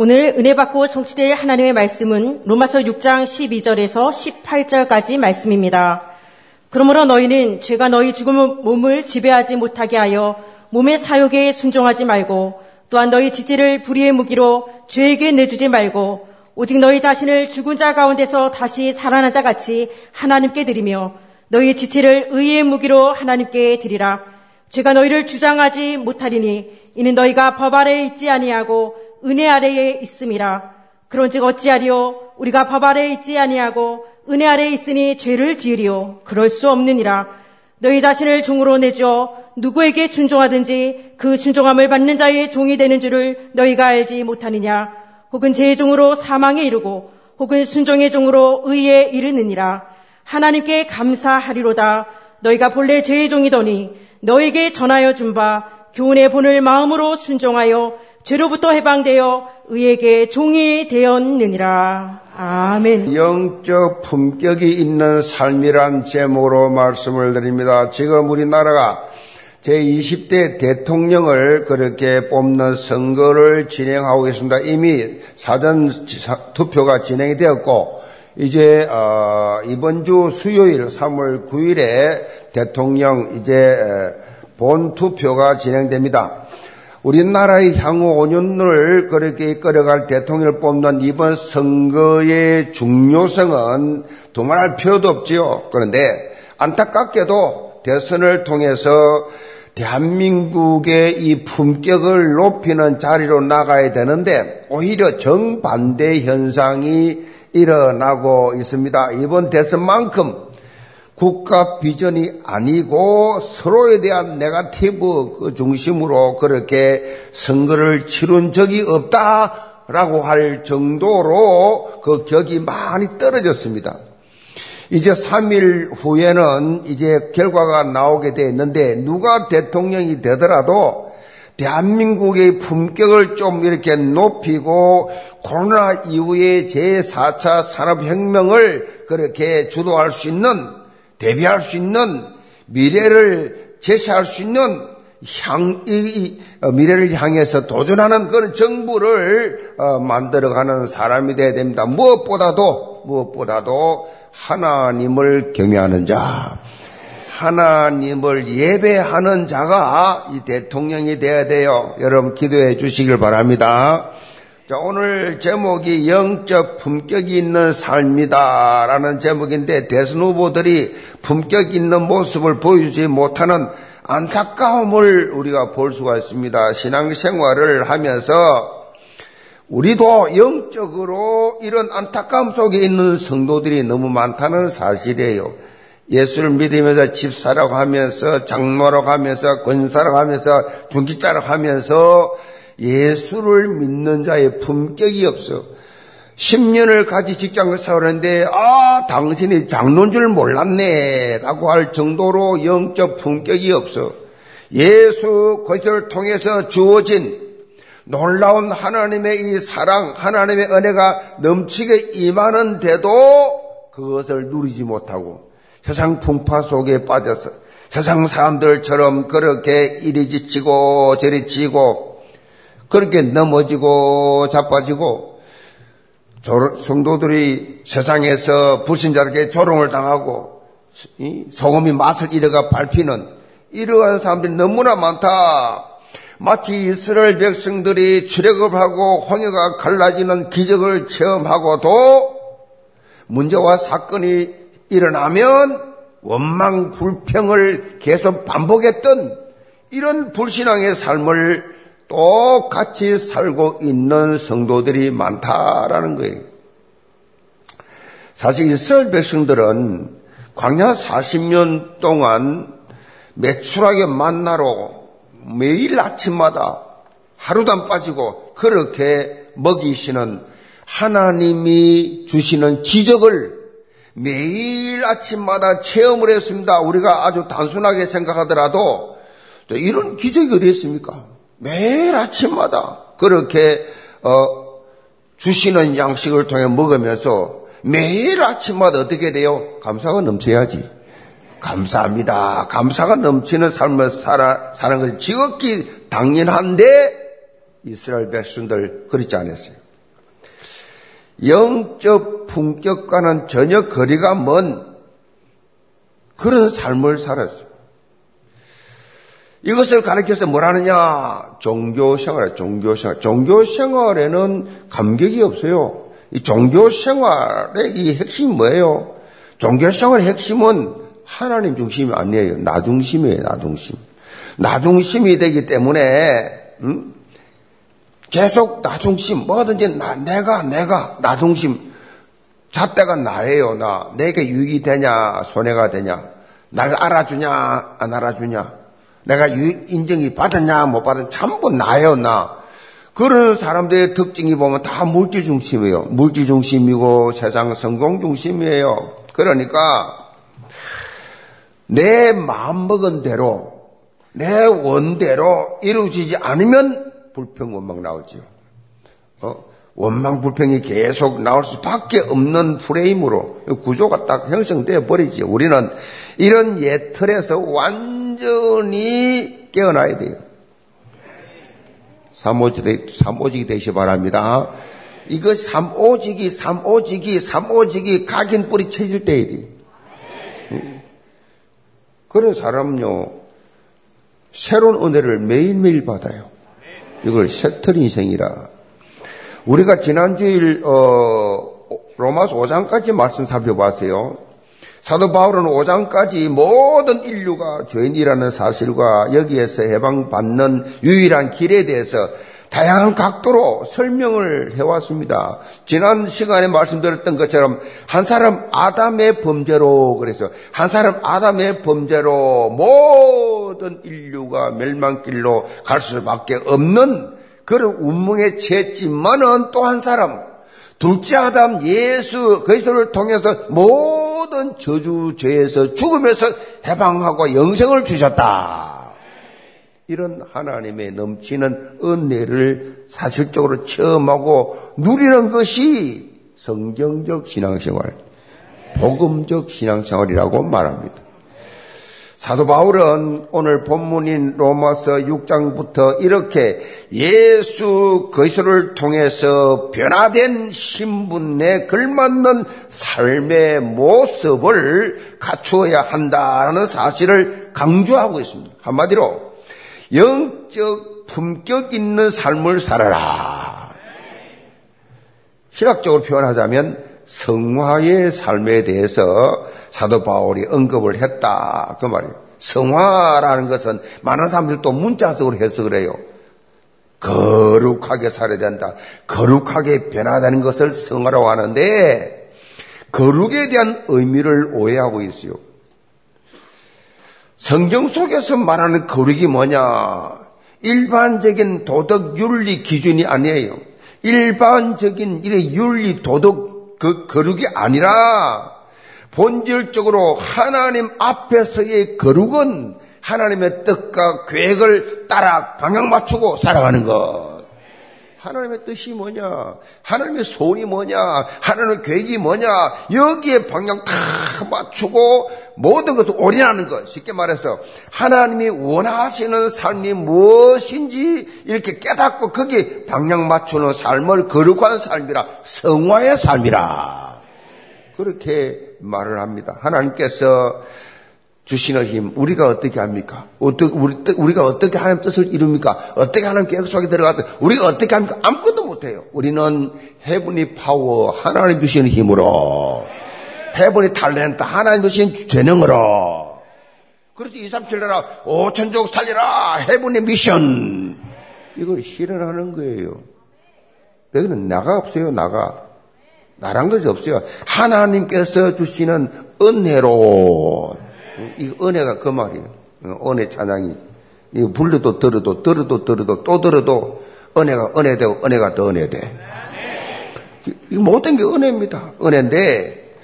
오늘 은혜 받고 성취될 하나님의 말씀은 로마서 6장 12절에서 18절까지 말씀입니다. 그러므로 너희는 죄가 너희 죽은 몸을 지배하지 못하게 하여 몸의 사욕에 순종하지 말고 또한 너희 지체를 불의의 무기로 죄에게 내주지 말고 오직 너희 자신을 죽은 자 가운데서 다시 살아난 자 같이 하나님께 드리며 너희 지체를 의의 무기로 하나님께 드리라. 죄가 너희를 주장하지 못하리니 이는 너희가 법 아래에 있지 아니하고 은혜 아래에 있음이라. 그런즉 어찌하리요? 우리가 법 아래에 있지 아니하고 은혜 아래에 있으니 죄를 지으리요. 그럴 수 없느니라. 너희 자신을 종으로 내주어 누구에게 순종하든지 그 순종함을 받는 자의 종이 되는 줄을 너희가 알지 못하느냐. 혹은 제 종으로 사망에 이르고 혹은 순종의 종으로 의에 이르느니라. 하나님께 감사하리로다. 너희가 본래 죄의 종이더니 너에게 전하여 준 바 교훈의 본을 마음으로 순종하여 죄로부터 해방되어 의에게 종이 되었느니라. 아멘. 영적 품격이 있는 삶이란 제목으로 말씀을 드립니다. 지금 우리나라가 제20대 대통령을 그렇게 뽑는 선거를 진행하고 있습니다. 이미 사전 투표가 진행이 되었고, 이제 어, 이번 주 수요일 3월 9일에 대통령 이제 본 투표가 진행됩니다. 우리나라의 향후 5년을 그렇게 이끌어갈 대통령을 뽑는 이번 선거의 중요성은 두말할 필요도 없지요. 그런데 안타깝게도 대선을 통해서 대한민국의 이 품격을 높이는 자리로 나가야 되는데 오히려 정반대 현상이 일어나고 있습니다. 이번 대선만큼 국가 비전이 아니고 서로에 대한 네가티브 그 중심으로 그렇게 선거를 치른 적이 없다라고 할 정도로 그 격이 많이 떨어졌습니다. 이제 3일 후에는 이제 결과가 나오게 되어 있는데 누가 대통령이 되더라도 대한민국의 품격을 좀 이렇게 높이고 코로나 이후에 제4차 산업혁명을 그렇게 주도할 수 있는 대비할 수 있는 미래를 제시할 수 있는 향, 이, 이, 어, 미래를 향해서 도전하는 그런 정부를 어, 만들어가는 사람이 되어야 됩니다. 무엇보다도 무엇보다도 하나님을 경외하는 자, 하나님을 예배하는 자가 이 대통령이 되어야 돼요. 여러분 기도해 주시길 바랍니다. 자, 오늘 제목이 영적 품격이 있는 삶이다라는 제목인데 대선 후보들이 품격 있는 모습을 보여주지 못하는 안타까움을 우리가 볼 수가 있습니다. 신앙생활을 하면서 우리도 영적으로 이런 안타까움 속에 있는 성도들이 너무 많다는 사실이에요. 예수를 믿으면서 집사라고 하면서 장로라고 하면서 권사라고 하면서 중기자라고 하면서 예수를 믿는 자의 품격이 없어. 10년을 같이 직장 생활했는데, 아, 당신이 장로인 줄 몰랐네. 라고 할 정도로 영적 품격이 없어. 예수 그리스도를 통해서 주어진 놀라운 하나님의 이 사랑, 하나님의 은혜가 넘치게 임하는데도 그것을 누리지 못하고 세상 풍파 속에 빠져서 세상 사람들처럼 그렇게 이리 지치고 저리 지고 그렇게 넘어지고 자빠지고 성도들이 세상에서 불신자에게 조롱을 당하고 소금이 맛을 잃어가 밟히는 이러한 사람들이 너무나 많다. 마치 이스라엘 백성들이 출애굽 하고 홍해가 갈라지는 기적을 체험하고도 문제와 사건이 일어나면 원망 불평을 계속 반복했던 이런 불신앙의 삶을 똑같이 살고 있는 성도들이 많다라는 거예요. 사실 이스라엘 백성들은 광야 40년 동안 매출하게 만나러 매일 아침마다 하루도 안 빠지고 그렇게 먹이시는 하나님이 주시는 기적을 매일 아침마다 체험을 했습니다. 우리가 아주 단순하게 생각하더라도 이런 기적이 어디 있습니까? 매일 아침마다 그렇게 어, 주시는 양식을 통해 먹으면서 매일 아침마다 어떻게 돼요? 감사가 넘쳐야지. 감사합니다. 감사가 넘치는 삶을 살아, 사는 것이 지극히 당연한데 이스라엘 백성들 그렇지 않았어요. 영적 품격과는 전혀 거리가 먼 그런 삶을 살았어요. 이것을 가르쳐서 뭐라느냐? 종교 생활, 종교 생활. 종교 생활에는 감격이 없어요. 이 종교 생활의 이 핵심이 뭐예요? 종교 생활의 핵심은 하나님 중심이 아니에요. 나 중심이에요, 나 중심. 나 중심이 되기 때문에, 음? 계속 나 중심, 뭐든지 나, 내가, 내가, 나 중심. 잣대가 나예요, 나. 내게 유익이 되냐, 손해가 되냐. 날 알아주냐, 안 알아주냐. 내가 인정이 받았냐, 못 받았냐. 전부 나예요, 나. 그런 사람들의 특징이 보면 다 물질 중심이에요. 물질 중심이고 세상 성공 중심이에요. 그러니까 내 마음 먹은 대로 내 원대로 이루어지지 않으면 불평 원망 나오죠. 어? 원망 불평이 계속 나올 수밖에 없는 프레임으로 구조가 딱 형성되어 버리지. 우리는 이런 옛 틀에서 완 전히 깨어나야 돼요. 삼오직이 되시 바랍니다. 이거 삼오직이, 삼오직이, 삼오직이 각인 뿌리 쳐질 때이지. 그런 사람은요, 새로운 은혜를 매일매일 받아요. 이걸 새틀 인생이라. 우리가 지난주일, 어, 로마서 5장까지 말씀 살펴봤어요. 사도 바울은 5장까지 모든 인류가 죄인이라는 사실과 여기에서 해방받는 유일한 길에 대해서 다양한 각도로 설명을 해왔습니다. 지난 시간에 말씀드렸던 것처럼 한 사람 아담의 범죄로 그래서 한 사람 아담의 범죄로 모든 인류가 멸망길로 갈 수밖에 없는 그런 운명에 처했지만은 또 한 사람 둘째 아담 예수 그리스도를 통해서 모든 저주 죄에서 죽음에서 해방하고 영생을 주셨다. 이런 하나님의 넘치는 은혜를 사실적으로 체험하고 누리는 것이 성경적 신앙생활, 복음적 신앙생활이라고 말합니다. 사도 바울은 오늘 본문인 로마서 6장부터 이렇게 예수 그리스도를 통해서 변화된 신분에 걸맞는 삶의 모습을 갖추어야 한다는 사실을 강조하고 있습니다. 한마디로 영적 품격 있는 삶을 살아라. 신학적으로 표현하자면 성화의 삶에 대해서 사도 바울이 언급을 했다. 그 말이에요. 성화라는 것은 많은 사람들이 또 문자적으로 해석을 해요. 거룩하게 살아야 된다. 거룩하게 변화되는 것을 성화라고 하는데, 거룩에 대한 의미를 오해하고 있어요. 성경 속에서 말하는 거룩이 뭐냐? 일반적인 도덕 윤리 기준이 아니에요. 일반적인 이래 윤리 도덕 그 거룩이 아니라 본질적으로 하나님 앞에서의 거룩은 하나님의 뜻과 계획을 따라 방향 맞추고 살아가는 것. 하나님의 뜻이 뭐냐? 하나님의 소원이 뭐냐? 하나님의 계획이 뭐냐? 여기에 방향 다 맞추고 모든 것을 올인하는 것. 쉽게 말해서 하나님이 원하시는 삶이 무엇인지 이렇게 깨닫고 거기에 방향 맞추는 삶을 거룩한 삶이라 성화의 삶이라. 그렇게 말을 합니다. 하나님께서 주시는 힘, 우리가 어떻게 합니까? 어떻게, 우리, 우리가 어떻게 하나님 뜻을 이룹니까? 어떻게 하나님 계획 속에 들어가서 우리가 어떻게 합니까? 아무것도 못해요. 우리는 해분이 파워, 하나님 주시는 힘으로, 해분이 탤런트, 하나님 주시는 재능으로, 그래서 2, 3, 7 나라 5천족 살리라, 해분의 미션. 이걸 실현하는 거예요. 여기는 나가 없어요, 나가. 나란 것이 없어요. 하나님께서 주시는 은혜로 이 은혜가 그 말이에요. 어, 은혜 찬양이 이 불러도 들어도 들어도 들어도 또 들어도 은혜가 은혜되고 은혜가 더 은혜돼. 이 모든 게 은혜입니다. 은혜인데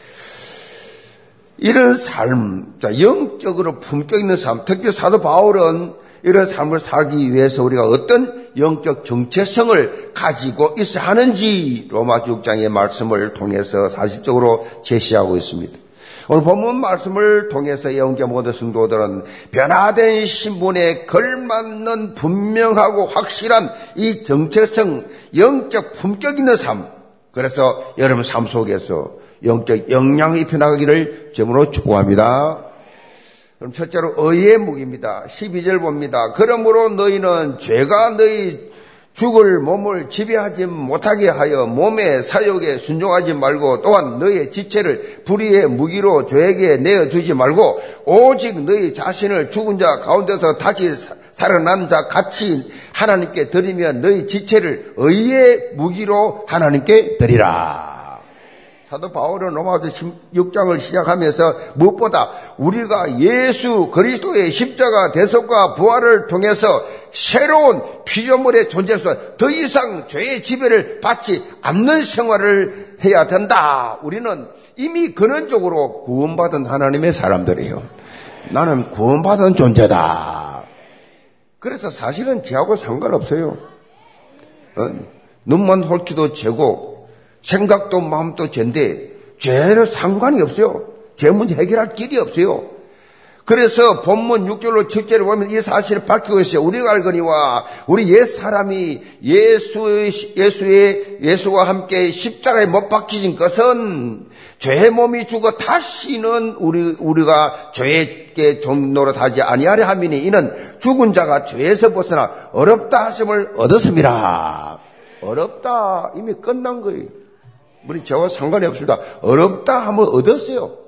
이런 삶, 자 영적으로 품격 있는 삶, 특히 사도 바울은 이런 삶을 살기 위해서 우리가 어떤 영적 정체성을 가지고 있어야 하는지 로마 6장의 말씀을 통해서 사실적으로 제시하고 있습니다. 오늘 본문 말씀을 통해서 영계 모든 성도들은 변화된 신분에 걸맞는 분명하고 확실한 이 정체성, 영적 품격 있는 삶, 그래서 여러분 삶 속에서 영적 영향이 입혀나가기를 점으로 축복합니다. 그럼 첫째로 의의 무기입니다. 12절 봅니다. 그러므로 너희는 죄가 너희 죽을 몸을 지배하지 못하게 하여 몸의 사욕에 순종하지 말고 또한 너의 지체를 불의의 무기로 죄에게 내어주지 말고 오직 너희 자신을 죽은 자 가운데서 다시 살아난 자 같이 하나님께 드리며 너희 지체를 의의 무기로 하나님께 드리라. 사도 바울은 로마서 16장을 시작하면서 무엇보다 우리가 예수 그리스도의 십자가 대속과 부활을 통해서 새로운 피조물의 존재로서 더 이상 죄의 지배를 받지 않는 생활을 해야 된다. 우리는 이미 근원적으로 구원받은 하나님의 사람들이에요. 나는 구원받은 존재다. 그래서 사실은 죄하고 상관없어요. 어? 눈만 홀기도 죄고 생각도 마음도 죄인데 죄는 상관이 없어요. 죄 문제 해결할 길이 없어요. 그래서 본문 6절로 7절을 보면 이 사실을 밝히고 있어요. 우리가 알거니와 우리 옛 사람이 예수, 예수의, 예수와 함께 십자가에 못 박히신 것은 죄의 몸이 죽어 다시는 우리, 우리가 죄의 종노릇하지 아니하려 함이니 이는 죽은 자가 죄에서 벗어나 어렵다 하심을 얻었습니다. 어렵다. 이미 끝난 거예요. 우리 저와 상관이 없습니다. 어렵다 하면 얻었어요.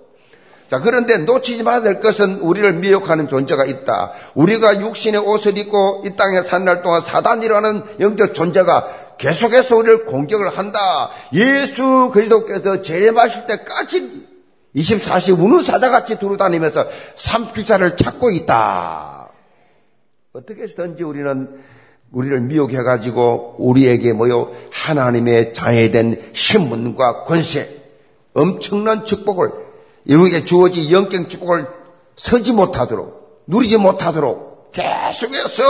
자, 그런데 놓치지 말아야 될 것은 우리를 미혹하는 존재가 있다. 우리가 육신의 옷을 입고 이 땅에 산날 동안 사단이라는 영적 존재가 계속해서 우리를 공격을 한다. 예수 그리스도께서 재림하실 때까지 24시 우는 사자같이 두루다니면서 삼킬자를 찾고 있다. 어떻게 해서든지 우리는 우리를 미혹해가지고 우리에게 뭐요 하나님의 장애된 신문과 권세, 엄청난 축복을 이루게 주어진 영적 축복을 서지 못하도록 누리지 못하도록 계속해서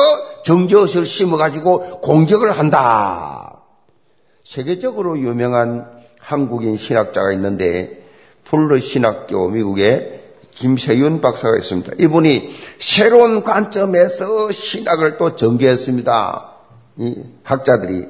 정저엇을 심어가지고 공격을 한다. 세계적으로 유명한 한국인 신학자가 있는데 풀러 신학교 미국의 김세윤 박사가 있습니다. 이분이 새로운 관점에서 신학을 또 전개했습니다. 이 학자들이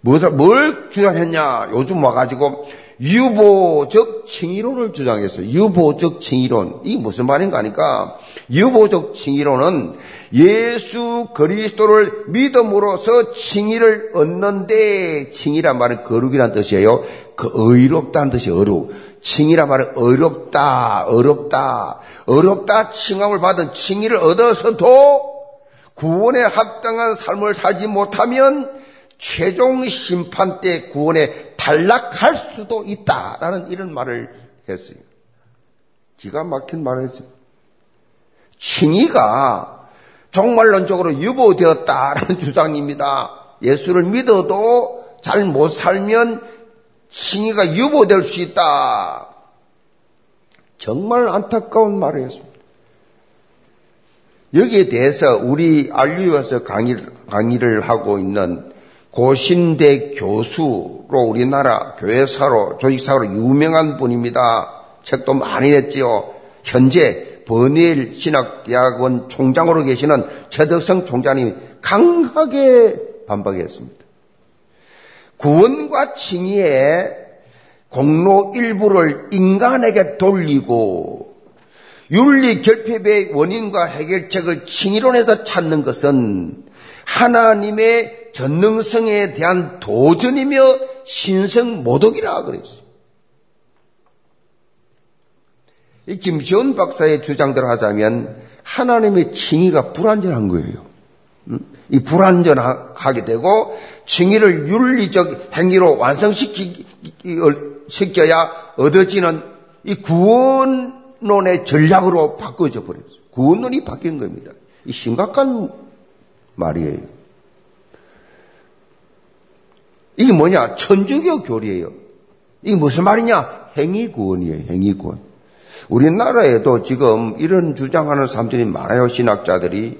무엇을, 뭘 주장했냐? 요즘 와가지고 유보적 칭의론을 주장했어요. 유보적 칭의론. 이게 무슨 말인가 하니까 유보적 칭의론은 예수 그리스도를 믿음으로써 칭의를 얻는데 칭의란 말은 거룩이란 뜻이에요. 그 의롭다는 뜻이 어루. 칭의란 말은 어렵다, 어렵다, 어렵다 칭함을 받은 칭의를 얻어서도 구원에 합당한 삶을 살지 못하면 최종 심판 때 구원에 탈락할 수도 있다라는 이런 말을 했어요. 기가 막힌 말을 했어요. 칭의가 정말론적으로 유보되었다라는 주장입니다. 예수를 믿어도 잘 못 살면 칭의가 유보될 수 있다. 정말 안타까운 말을 했습니다. 여기에 대해서 우리 알류에서 강의를, 강의를 하고 있는 고신대 교수로 우리나라 교회사로 조직사로 유명한 분입니다. 책도 많이 냈지요. 현재 버닐 신학대학원 총장으로 계시는 최덕성 총장님이 강하게 반박했습니다. 구원과 칭의의 공로 일부를 인간에게 돌리고 윤리 결핍의 원인과 해결책을 칭의론에서 찾는 것은 하나님의 전능성에 대한 도전이며 신성 모독이라 그랬어요. 이 김시원 박사의 주장대로 하자면 하나님의 칭의가 불완전한 거예요. 이 불완전하게 되고 칭의를 윤리적 행위로 완성시켜야 얻어지는 이 구원론의 전략으로 바꿔져 버렸어요. 구원론이 바뀐 겁니다. 이 심각한 말이에요. 이게 뭐냐? 천주교 교리예요. 이게 무슨 말이냐? 행위구원이에요. 행위구원. 우리나라에도 지금 이런 주장하는 사람들이 많아요. 신학자들이.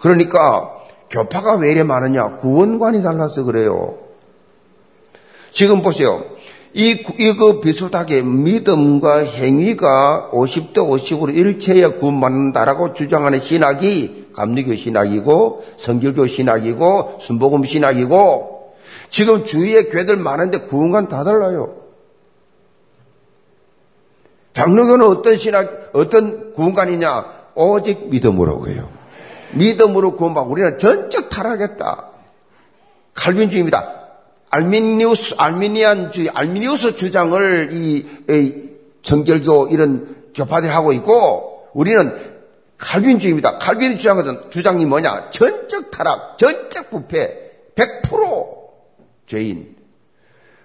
그러니까 교파가 왜 이래 많으냐? 구원관이 달라서 그래요. 지금 보세요. 이, 이거 비슷하게 믿음과 행위가 50대 50으로 일체에 구원받는다라고 주장하는 신학이 감리교 신학이고 성결교 신학이고 순복음 신학이고 지금 주위에 교회들 많은데 구원관 다 달라요. 장로교는 어떤 신학, 어떤 구원관이냐? 오직 믿음으로 그요. 믿음으로 구원받고 우리는 전적 타락했다. 칼빈주의입니다. 알미니우스, 알미니안주의, 알미니우스 주장을 이, 이 정결교 이런 교파들이 하고 있고 우리는 칼빈주의입니다. 칼빈 주장은 주장이 뭐냐? 전적 타락, 전적 부패, 100% 죄인.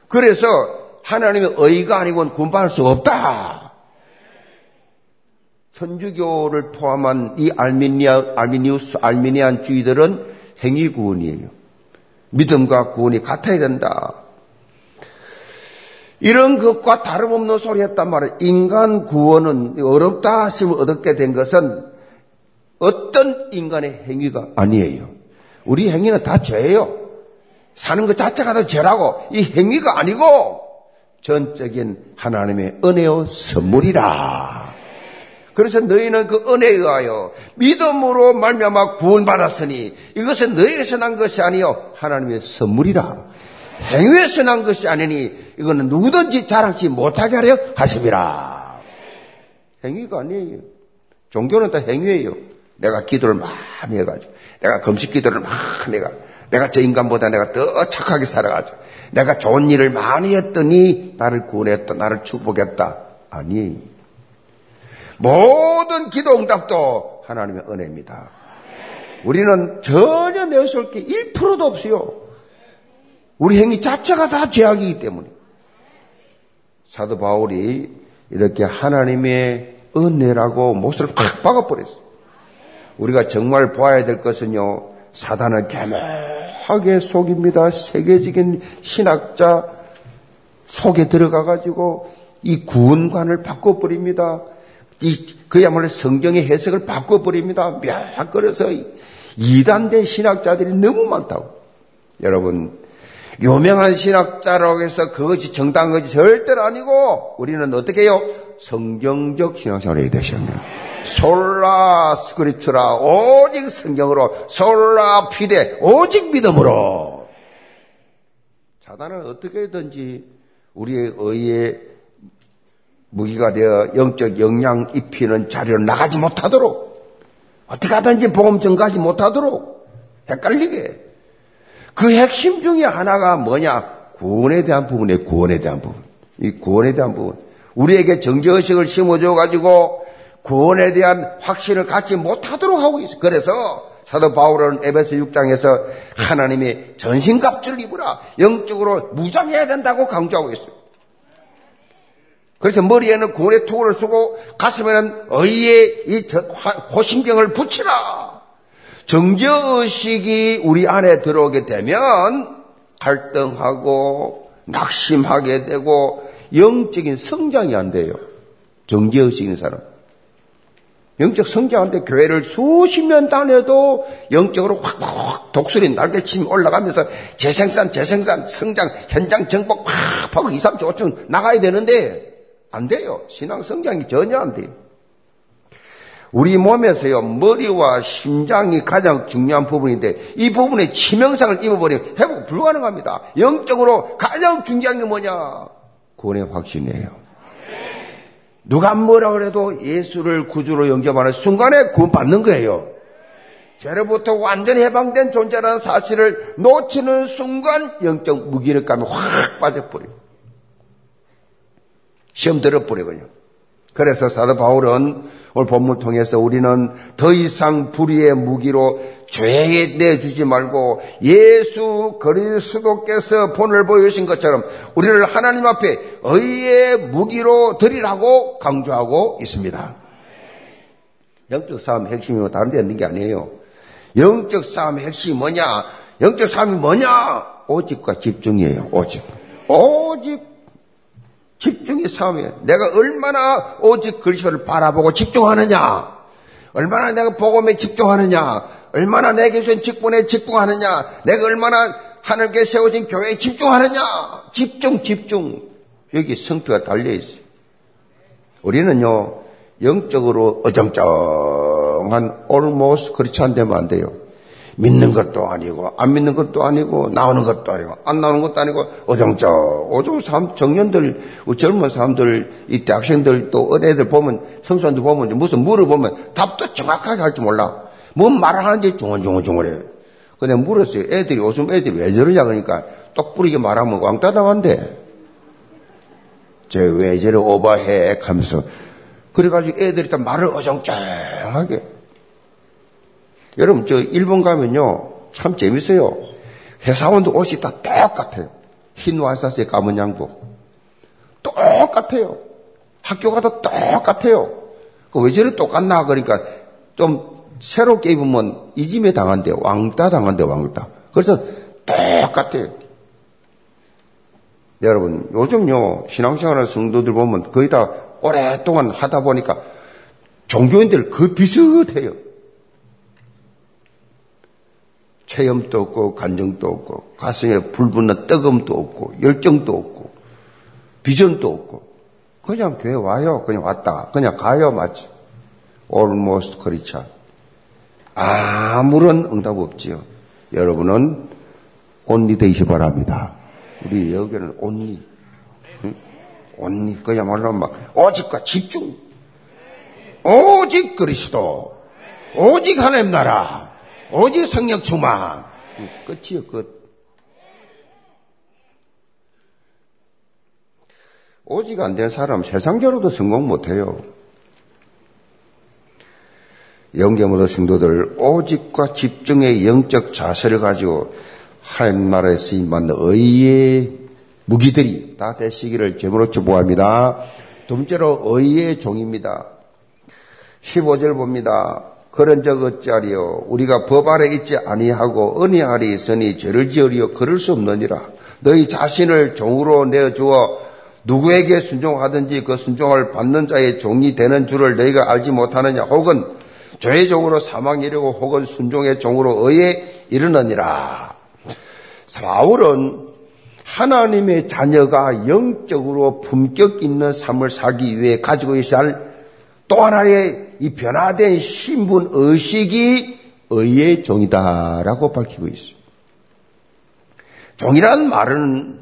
그래서 하나님의 의가 아니고는 구원받을 수 없다. 천주교를 포함한 이 알미니아, 알미니우스, 알미니안주의들은 행위 구원이에요. 믿음과 구원이 같아야 된다. 이런 것과 다름없는 소리 했단 말이에요. 인간 구원은 어렵다 하심을 얻게 된 것은 어떤 인간의 행위가 아니에요. 우리 행위는 다 죄예요. 사는 것 자체가 다 죄라고 이 행위가 아니고 전적인 하나님의 은혜의 선물이라. 그래서 너희는 그 은혜에 의하여 믿음으로 말미암아 구원받았으니 이것은 너희에서 난 것이 아니요 하나님의 선물이라. 행위에서 난 것이 아니니 이거는 누구든지 자랑치 못하게 하려 하심이라. 행위가 아니에요. 종교는 다 행위예요. 내가 기도를 많이 해가지고, 내가 금식 기도를 많이 해가, 내가 저 인간보다 내가 더 착하게 살아가지고, 내가 좋은 일을 많이 했더니 나를 구원했다, 나를 축복했다. 아니에요. 모든 기도 응답도 하나님의 은혜입니다. 우리는 전혀 내세울 게 1%도 없어요. 우리 행위 자체가 다 죄악이기 때문에. 사도 바울이 이렇게 하나님의 은혜라고 못을 팍 박아버렸어요. 우리가 정말 보아야 될 것은요, 사단은 개명하게 속입니다. 세계적인 신학자 속에 들어가 가지고 이 구원관을 바꿔버립니다. 이, 그야말로 성경의 해석을 바꿔버립니다. 묘약거려서 이단된 신학자들이 너무 많다고. 여러분, 유명한 신학자라고 해서 그것이 정당한 것이 절대로 아니고 우리는 어떻게 해요? 성경적 신앙생활을 해야 되시면 솔라 스크립트라 오직 성경으로 솔라 피데 오직 믿음으로. 사단은 어떻게든지 우리의 의에 무기가 되어 영적 영향 입히는 자리로 나가지 못하도록 어떻게 하든지 복음 전가하지 못하도록 헷갈리게. 그 핵심 중에 하나가 뭐냐? 구원에 대한 부분에 구원에 대한 부분. 이 구원에 대한 부분. 우리에게 정죄의식을 심어줘 가지고 구원에 대한 확신을 갖지 못하도록 하고 있어 그래서 사도 바울은 에베소 6장에서 하나님의 전신갑주를 입으라 영적으로 무장해야 된다고 강조하고 있어요 그래서 머리에는 구원의 투구를 쓰고 가슴에는 의의 이 호심경을 붙이라. 정죄의식이 우리 안에 들어오게 되면 갈등하고 낙심하게 되고 영적인 성장이 안 돼요. 정죄의식 있는 사람. 영적 성장한데 교회를 수십 년 다녀도 영적으로 확확 독수리 날개치며 올라가면서 재생산, 재생산, 성장, 현장 정복 팍 하고 2, 3주, 5주 나가야 되는데 안 돼요. 신앙 성장이 전혀 안 돼요. 우리 몸에서요, 머리와 심장이 가장 중요한 부분인데, 이 부분에 치명상을 입어버리면 회복 불가능합니다. 영적으로 가장 중요한 게 뭐냐? 구원의 확신이에요. 누가 뭐라 그래도 예수를 구주로 영접하는 순간에 구원받는 거예요. 죄로부터 완전히 해방된 존재라는 사실을 놓치는 순간 영적 무기력감이 확 빠져버려요. 시험 들어버리거든요. 그래서 사도 바울은 오늘 본문 통해서 우리는 더 이상 불의의 무기로 죄에 내주지 말고 예수 그리스도께서 본을 보여주신 것처럼 우리를 하나님 앞에 의의 무기로 드리라고 강조하고 있습니다. 영적 싸움 핵심이 다른 데 있는 게 아니에요. 영적 싸움의 핵심이 뭐냐? 영적 싸움이 뭐냐? 오직과 집중이에요. 오직. 오직 집중이 싸움이에요. 내가 얼마나 오직 그리스도를 바라보고 집중하느냐, 얼마나 내가 복음에 집중하느냐, 얼마나 내게 주신 직분에 집중하느냐, 내가 얼마나 하늘께 세워진 교회에 집중하느냐, 집중, 집중. 여기 성표가 달려 있어요. 우리는요, 영적으로 어정쩡한 almost 그렇지 않되면 안 돼요. 믿는 것도 아니고, 안 믿는 것도 아니고, 나오는 것도 아니고, 안 나오는 것도 아니고, 어정쩡, 어정 사람, 청년들, 젊은 사람들, 이 대학생들 또 어린애들 보면, 성수한들 보면, 무슨 물어보면 답도 정확하게 할 줄 몰라. 뭔 말을 하는지 중얼중얼중얼해. 근데 물었어요. 애들이, 요즘 애들이 왜 저러냐, 그러니까, 똑부리게 말하면 왕따 당한대. 쟤왜 저래 오버해? 하면서. 그래가지고 애들이 다 말을 어정쩡하게. 여러분, 저 일본 가면요. 참 재밌어요. 회사원도 옷이 다 똑같아요. 흰 와이사스에 까만 양복. 똑같아요. 학교 가도 똑같아요. 그 왜 저래 똑같나? 그러니까 좀 새롭게 입으면 이짐에 당한대. 왕따 당한대, 왕따. 그래서 똑같아요. 여러분, 요즘요, 신앙생활하는 성도들 보면 거의 다 오랫동안 하다 보니까 종교인들 그 비슷해요. 체험도 없고 간정도 없고 가슴에 불붙는 뜨거움도 없고 열정도 없고 비전도 없고 그냥 교회 와요. 그냥 왔다. 그냥 가요. 맞지? almost 그렇죠. 아무런 응답 없지요. 여러분은 온리 되시 바랍니다. 우리 여기는 온리. 응? 온리. 그야말로 막 오직과 집중. 오직 그리스도. 오직 하나님 나라. 오직 성령 충만. 끝이요, 끝. 오직 안 된 사람 세상적으로도 성공 못해요. 영계모도 성도들 오직과 집중의 영적 자세를 가지고 하나님 나라에 쓰임받는 의의 무기들이 다 되시기를 제으로 축복합니다. 두 번째로 의의 종입니다. 15절 봅니다. 그런 적 어찌하리요? 우리가 법 아래 있지 아니하고 은혜 아래 있으니 죄를 지으리요? 그럴 수 없느니라. 너희 자신을 종으로 내어 주어 누구에게 순종하든지 그 순종을 받는 자의 종이 되는 줄을 너희가 알지 못하느냐? 혹은 죄의 종으로 사망 이르고 혹은 순종의 종으로 의에 이르느니라. 바울은 하나님의 자녀가 영적으로 품격 있는 삶을 살기 위해 가지고 있어야 할 또 하나의 이 변화된 신분 의식이 의의 종이다라고 밝히고 있습니다. 종이란 말은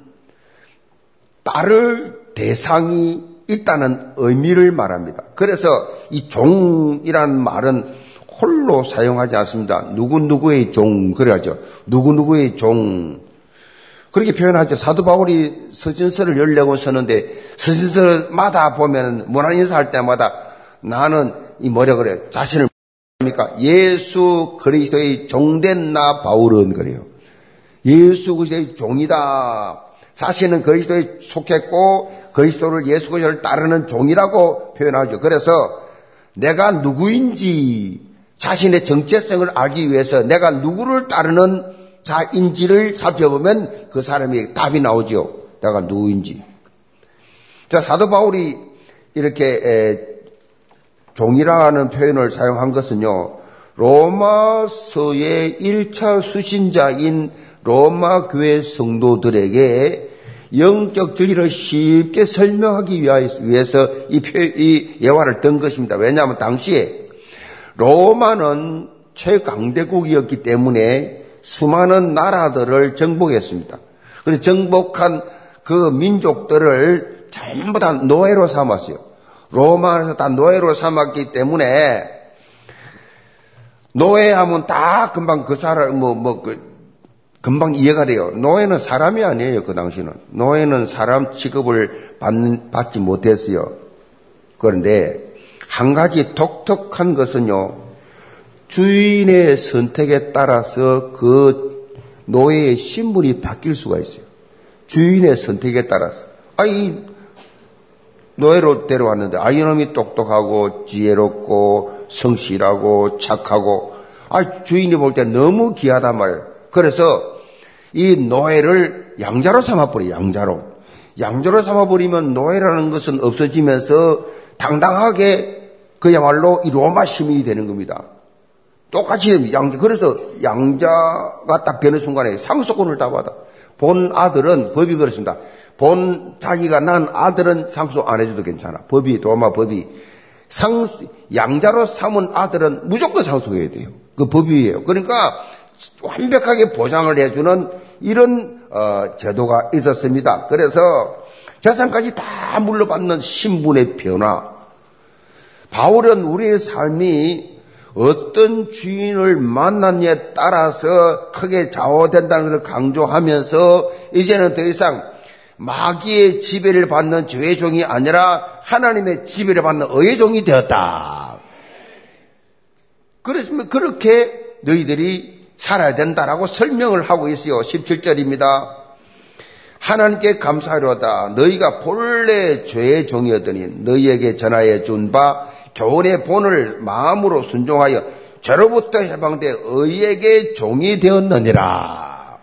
따를 대상이 있다는 의미를 말합니다. 그래서 이 종이란 말은 홀로 사용하지 않습니다. 누구누구의 종, 그래야죠. 누구누구의 종. 그렇게 표현하죠. 사도 바울이 서신서를 14권 썼는데 서신서마다 보면 문안 인사할 때마다 나는 이 뭐라 그래? 자신을 합니까? 예수 그리스도의 종된 나 바울은 그래요. 예수 그리스도의 종이다. 자신은 그리스도에 속했고 그리스도를 예수 그리스도를 따르는 종이라고 표현하죠. 그래서 내가 누구인지 자신의 정체성을 알기 위해서 내가 누구를 따르는 자인지를 살펴보면 그 사람이 답이 나오죠. 내가 누구인지. 자, 사도 바울이 이렇게 종이라는 표현을 사용한 것은요, 로마서의 1차 수신자인 로마 교회 성도들에게 영적 진리를 쉽게 설명하기 위해서 이, 표, 이 예화를 든 것입니다. 왜냐하면 당시에 로마는 최강대국이었기 때문에 수많은 나라들을 정복했습니다. 그래서 정복한 그 민족들을 전부 다 노예로 삼았어요. 로마에서 다 노예로 삼았기 때문에 노예하면 다 금방 그 사람 뭐 뭐 그 금방 이해가 돼요. 노예는 사람이 아니에요 그 당시는 노예는 사람 취급을 받, 받지 못했어요. 그런데 한 가지 독특한 것은요 주인의 선택에 따라서 그 노예의 신분이 바뀔 수가 있어요. 주인의 선택에 따라서 아이 노예로 데려왔는데 아 이놈이 똑똑하고 지혜롭고 성실하고 착하고 아 주인이 볼 때 너무 귀하단 말이에요. 그래서 이 노예를 양자로 삼아버려 양자로. 양자로 삼아버리면 노예라는 것은 없어지면서 당당하게 그야말로 이 로마 시민이 되는 겁니다. 똑같이 양자. 그래서 양자가 딱 되는 순간에 상속권을 다 받아. 본 아들은 법이 그렇습니다. 본 자기가 난 아들은 상속 안 해줘도 괜찮아. 법이 도마 법이 상 양자로 삼은 아들은 무조건 상속해야 돼요. 그 법이에요. 그러니까 완벽하게 보장을 해주는 이런 어, 제도가 있었습니다. 그래서 재산까지 다 물러받는 신분의 변화. 바울은 우리의 삶이 어떤 주인을 만났냐에 따라서 크게 좌우된다는 것을 강조하면서 이제는 더 이상 마귀의 지배를 받는 죄의 종이 아니라 하나님의 지배를 받는 의의 종이 되었다. 그렇지만 그렇게 너희들이 살아야 된다라고 설명을 하고 있어요. 17절입니다. 하나님께 감사하려다 너희가 본래 죄의 종이었더니 너희에게 전하여 준 바 교훈의 본을 마음으로 순종하여 죄로부터 해방돼 의에게 종이 되었느니라.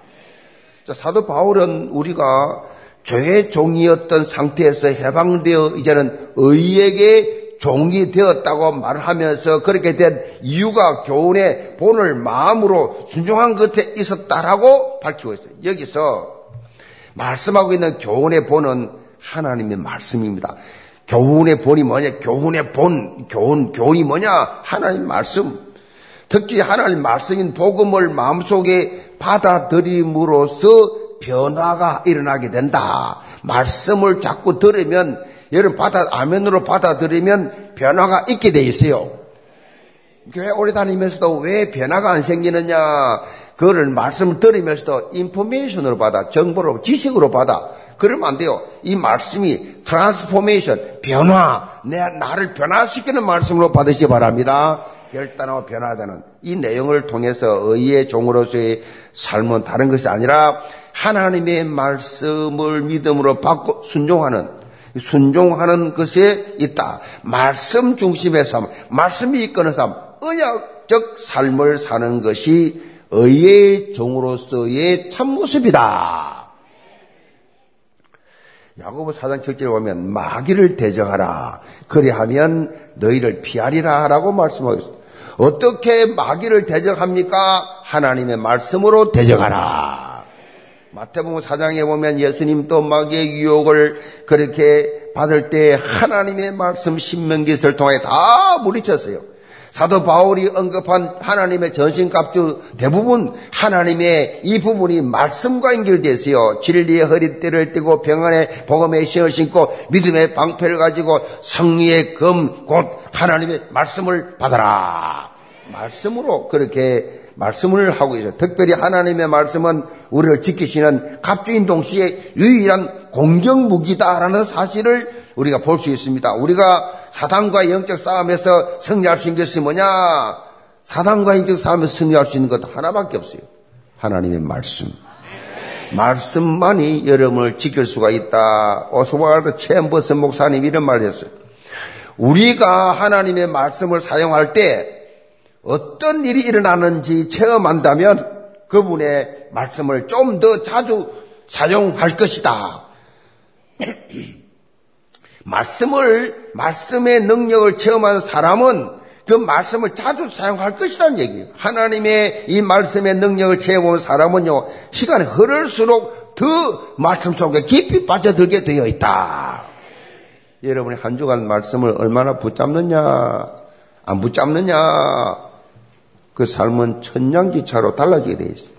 자, 사도 바울은 우리가 죄의 종이었던 상태에서 해방되어 이제는 의에게 종이 되었다고 말하면서 그렇게 된 이유가 교훈의 본을 마음으로 순종한 것에 있었다라고 밝히고 있어요. 여기서 말씀하고 있는 교훈의 본은 하나님의 말씀입니다. 교훈의 본이 뭐냐? 교훈의 본, 교훈, 교훈이 뭐냐? 하나님 말씀. 특히 하나님 말씀인 복음을 마음속에 받아들임으로써 변화가 일어나게 된다. 말씀을 자꾸 들으면, 여러분 받아, 아멘으로 받아들이면 변화가 있게 돼 있어요. 교회 오래 다니면서도 왜 변화가 안 생기느냐? 그거를 말씀을 들으면서도 information으로 받아, 정보로, 지식으로 받아. 그러면 안 돼요. 이 말씀이 transformation, 변화, 내 나를 변화시키는 말씀으로 받으시 기 바랍니다. 결단하고 변화되는 이 내용을 통해서 의의 종으로서의 삶은 다른 것이 아니라 하나님의 말씀을 믿음으로 받고 순종하는 순종하는 것에 있다. 말씀 중심의 삶, 말씀이 이끄는 삶, 언약적 삶을 사는 것이 의의 종으로서의 참모습이다. 야고보 사장 7절에 보면 마귀를 대적하라. 그리하면 너희를 피하리라 라고 말씀하고 있습니다. 어떻게 마귀를 대적합니까? 하나님의 말씀으로 대적하라. 마태복음 사장에 보면 예수님도 마귀의 유혹을 그렇게 받을 때 하나님의 말씀 신명기를 통해 다 물리쳤어요. 사도 바울이 언급한 하나님의 전신갑주 대부분 하나님의 이 부분이 말씀과 연결되어 있어요. 진리의 허리띠를 띠고 평안의 복음의 신을 신고 믿음의 방패를 가지고 성리의 금곧 하나님의 말씀을 받아라. 말씀으로 그렇게 말씀을 하고 있어요. 특별히 하나님의 말씀은 우리를 지키시는 갑주인 동시에 유일한 공격 무기다라는 사실을 우리가 볼 수 있습니다. 우리가 사단과 영적 싸움에서 승리할 수 있는 것이 뭐냐? 사단과 영적 싸움에서 승리할 수 있는 것 하나밖에 없어요. 하나님의 말씀. 말씀만이 여러분을 지킬 수가 있다. 오스왈드 챔버스 목사님 이런 말을 했어요. 우리가 하나님의 말씀을 사용할 때 어떤 일이 일어나는지 체험한다면 그분의 말씀을 좀 더 자주 사용할 것이다. 말씀을, 말씀의 능력을 체험한 사람은 그 말씀을 자주 사용할 것이라는 얘기예요. 하나님의 이 말씀의 능력을 체험한 사람은요, 시간이 흐를수록 더 말씀 속에 깊이 빠져들게 되어 있다. 여러분이 한 주간 말씀을 얼마나 붙잡느냐, 안 붙잡느냐, 그 삶은 천냥지차로 달라지게 되어 있어요.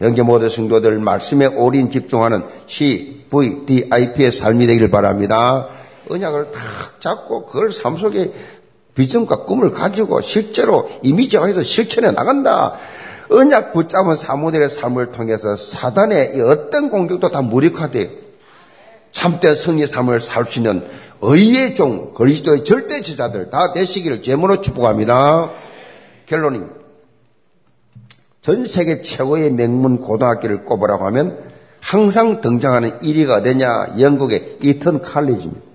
영계 모든 성도들 말씀에 올인 집중하는 CVDIP의 삶이 되기를 바랍니다. 언약을 탁 잡고 그걸 삶 속에 비전과 꿈을 가지고 실제로 이미지화해서 실천해 나간다. 언약 붙잡은 사모델의 삶을 통해서 사단의 어떤 공격도 다 무력화돼 참된 승리 삶을 살 수 있는 의의 종, 그리스도의 절대 지자들 다 되시기를 제모로 축복합니다. 결론입니다. 전 세계 최고의 명문 고등학교를 꼽으라고 하면 항상 등장하는 1위가 어디냐? 영국의 이턴 칼리지입니다.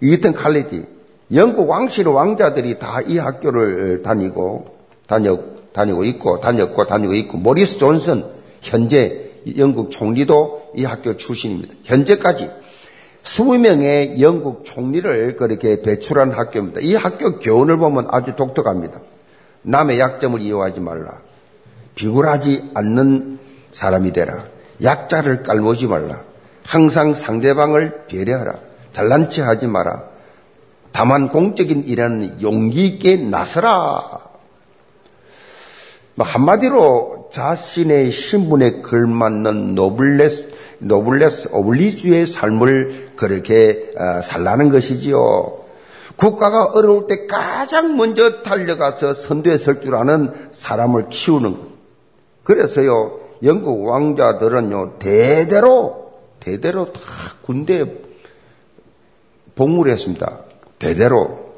이턴 칼리지. 영국 왕실 왕자들이 다 이 학교를 다니고, 다녀, 다니고 있고, 다녔고, 다니고 있고, 모리스 존슨, 현재 영국 총리도 이 학교 출신입니다. 현재까지 20명의 영국 총리를 그렇게 배출한 학교입니다. 이 학교 교훈을 보면 아주 독특합니다. 남의 약점을 이용하지 말라. 비굴하지 않는 사람이 되라. 약자를 깔보지 말라. 항상 상대방을 배려하라. 잘난 체 하지 마라. 다만 공적인 일에는 용기 있게 나서라. 뭐 한마디로 자신의 신분에 걸맞는 노블레스, 노블레스 오블리주의 삶을 그렇게 어, 살라는 것이지요. 국가가 어려울 때 가장 먼저 달려가서 선두에 설 줄 아는 사람을 키우는 것. 그래서요, 영국 왕자들은요, 대대로, 대대로 다 군대에 복무를 했습니다. 대대로.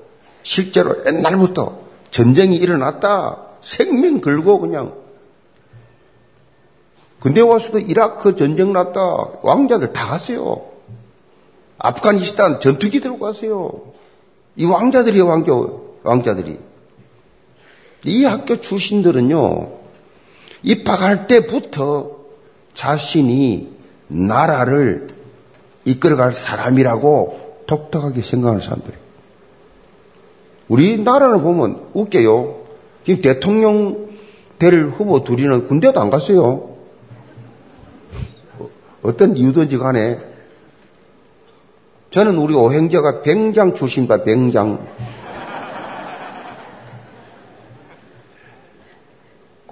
실제로 옛날부터 전쟁이 일어났다. 생명 걸고 그냥. 근데 와서도 이라크 전쟁 났다. 왕자들 다 갔어요. 아프가니스탄 전투기 들고 갔어요. 이 왕자들이 왕자, 왕자들이. 이 학교 출신들은요, 입학할 때부터 자신이 나라를 이끌어갈 사람이라고 독특하게 생각하는 사람들이. 우리나라를 보면 웃겨요. 지금 대통령 될 후보 둘이는 군대도 안 갔어요. 어떤 이유든지 간에 저는 우리 오행자가 병장 출신입니다. 병장.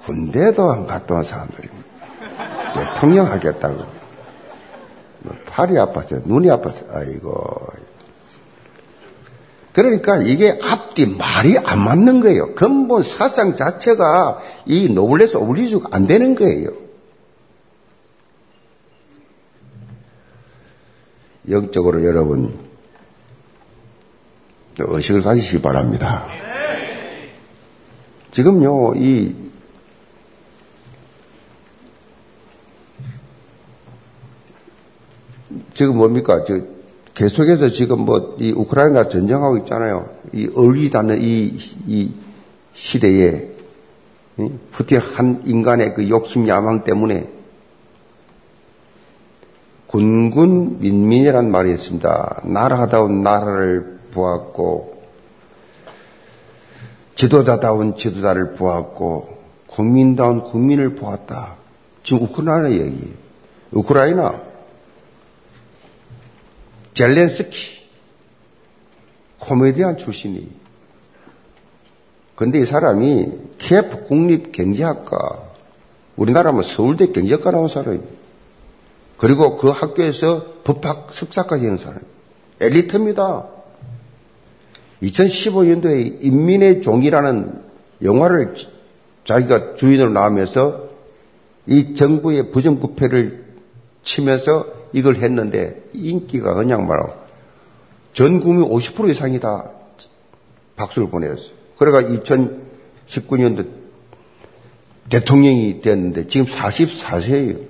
군대도 안 갔다 온 사람들입니다. 대통령 하겠다고. 뭐 팔이 아팠어요. 눈이 아팠어요. 아이고. 그러니까 이게 앞뒤 말이 안 맞는 거예요. 근본 사상 자체가 이 노블레스 오블리주가 안 되는 거예요. 영적으로 여러분 의식을 가지시기 바랍니다. 지금요, 이 지금 뭡니까? 저 계속해서 지금 뭐 이 우크라이나 전쟁하고 있잖아요. 이 얼리다는 이, 이 시대에 푸틴 한 인간의 그 욕심 야망 때문에 군군 민민이란 말이 있습니다. 나라다운 나라를 보았고 지도자다운 지도자를 보았고 국민다운 국민을 보았다. 지금 우크라이나 얘기. 우크라이나 젤렌스키 코미디언 출신이 근데 이 사람이 키예프 국립 경제학과 우리나라 뭐 서울대 경제학과 나온 사람이에요. 그리고 그 학교에서 법학 석사까지 한 사람. 엘리트입니다. 2015년도에 인민의 종이라는 영화를 자기가 주인으로 나오면서 이 정부의 부정부패를 치면서 이걸 했는데 인기가 그냥 말하고 전 국민 50% 이상이 다 박수를 보내었어요. 그래가 2019년도 대통령이 됐는데 지금 44세예요.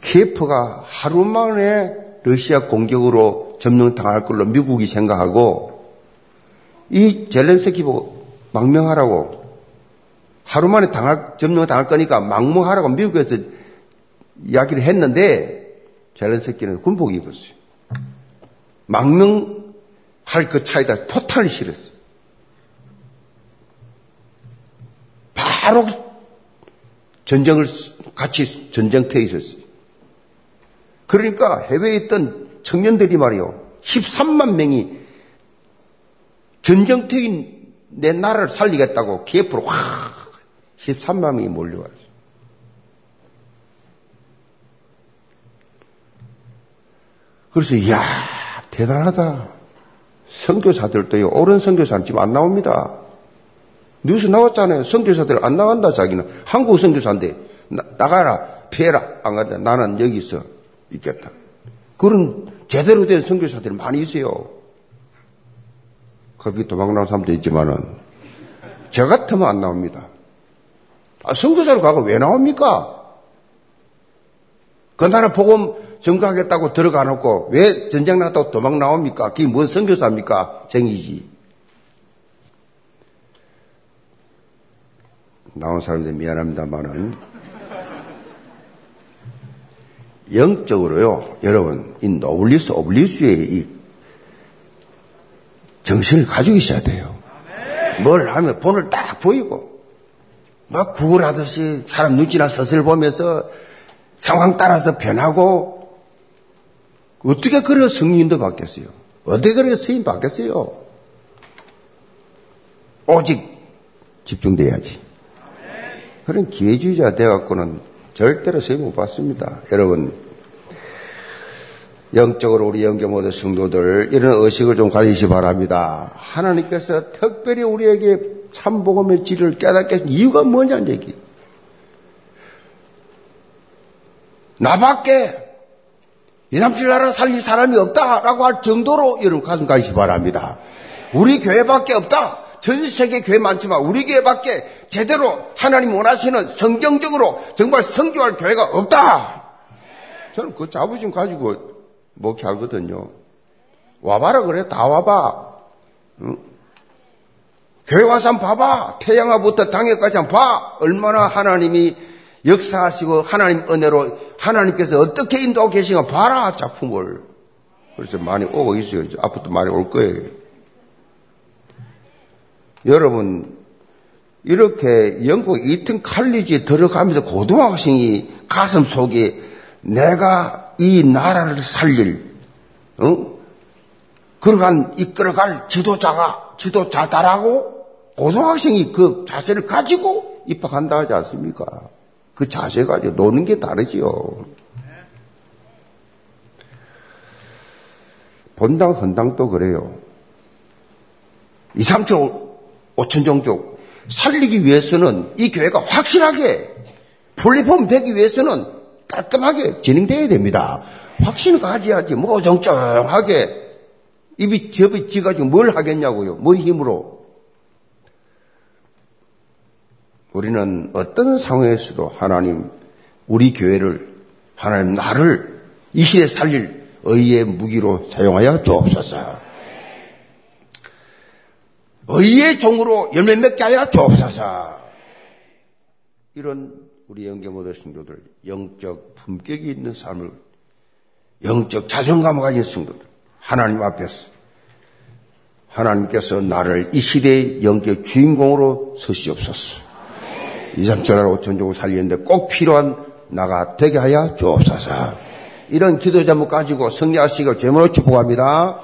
키예프가 하루 만에 러시아 공격으로 점령당할 걸로 미국이 생각하고 이 젤렌스키 보고 망명하라고 하루 만에 당할, 점령당할 거니까 망명하라고 미국에서 이야기를 했는데 젤렌스키는 군복 입었어요. 망명할 그 차에다 포탄을 실었어요. 바로 전쟁을 같이 전쟁터에 있었어요. 그러니까 해외에 있던 청년들이 말이요. 13만 명이 전쟁터인 내 나라를 살리겠다고 기예프로 확 13만 명이 몰려왔어요. 그래서 이야 대단하다. 선교사들도요. 옳은 선교사는 지금 안 나옵니다. 뉴스 나왔잖아요. 선교사들 안 나간다 자기는. 한국 선교사인데 나, 나가라 피해라 안 간다. 나는 여기 있어. 있겠다. 그런 제대로 된 선교사들이 많이 있어요. 겁이 도망나는 사람도 있지만은 저 같으면 안 나옵니다. 아, 선교사로 가고 왜 나옵니까? 그 나라 복음 증거하겠다고 들어가 놓고 왜 전쟁 나갔다고 도망 나옵니까? 그게 뭔 선교사입니까? 정이지. 나온 사람들 미안합니다만은 영적으로요, 여러분, 이 노블레스 오블리주의 이 정신을 가지고 있어야 돼요. 뭘 하면 본을 딱 보이고, 막 구걸하듯이 사람 눈치나 서슬 보면서 상황 따라서 변하고, 어떻게 그래 성령 인도 받겠어요? 어떻게 그래 쓰임 받겠어요? 오직 집중돼야지. 그런 기회주의자 돼갖고는 절대로 세임 못 받습니다. 여러분, 영적으로 우리 영계 모든 성도들 이런 의식을 좀 가지시 바랍니다. 하나님께서 특별히 우리에게 참복음의 질을 깨닫게 하신 이유가 뭐냐는 얘기. 나밖에 2, 3, 7 나라 살릴 사람이 없다라고 할 정도로 여러분 가슴 가시기 바랍니다. 우리 교회밖에 없다. 전 세계 교회 많지만 우리 교회밖에 제대로 하나님 원하시는 성경적으로 정말 성교할 교회가 없다. 저는 그 자부심 가지고 목회하거든요. 와봐라 그래 다 와봐. 응? 교회 와서 한번 봐봐. 태양아부터 당해까지 한번 봐. 얼마나 하나님이 역사하시고 하나님 은혜로 하나님께서 어떻게 인도하고 계신가 봐라 작품을. 그래서 많이 오고 있어요. 앞으로도 많이 올 거예요. 여러분 이렇게 영국 이튼 칼리지에 들어가면서 고등학생이 가슴 속에 내가 이 나라를 살릴 어? 그러간 이끌어갈 지도자가 지도자다라고 고등학생이 그 자세를 가지고 입학한다 하지 않습니까? 그 자세 가지고 노는 게 다르지요. 본당 헌당도 그래요. 2, 3천, 5천 종족 살리기 위해서는 이 교회가 확실하게 플랫폼 되기 위해서는 깔끔하게 진행돼야 됩니다. 확신을 가져야지 뭐 정쩡하게 입이 접이 지가지고 뭘 하겠냐고요. 뭔 힘으로. 우리는 어떤 상황에서도 하나님 우리 교회를 하나님 나를 이 시대에 살릴 의의 무기로 사용하여 주옵소서. 의의 종으로 열매 맺게 하여 주옵소서. 이런 우리 영계 모든 성도들 영적 품격이 있는 삶을 영적 자존감을 가진 성도들 하나님 앞에서 하나님께서 나를 이 시대의 영적 주인공으로 서시옵소서. 2, 3, 7날 5천 종을 살리는데 꼭 필요한 나가 되게 하여 주옵소서. 이런 기도 제목 가지고 승리하시길 제물로 축복합니다.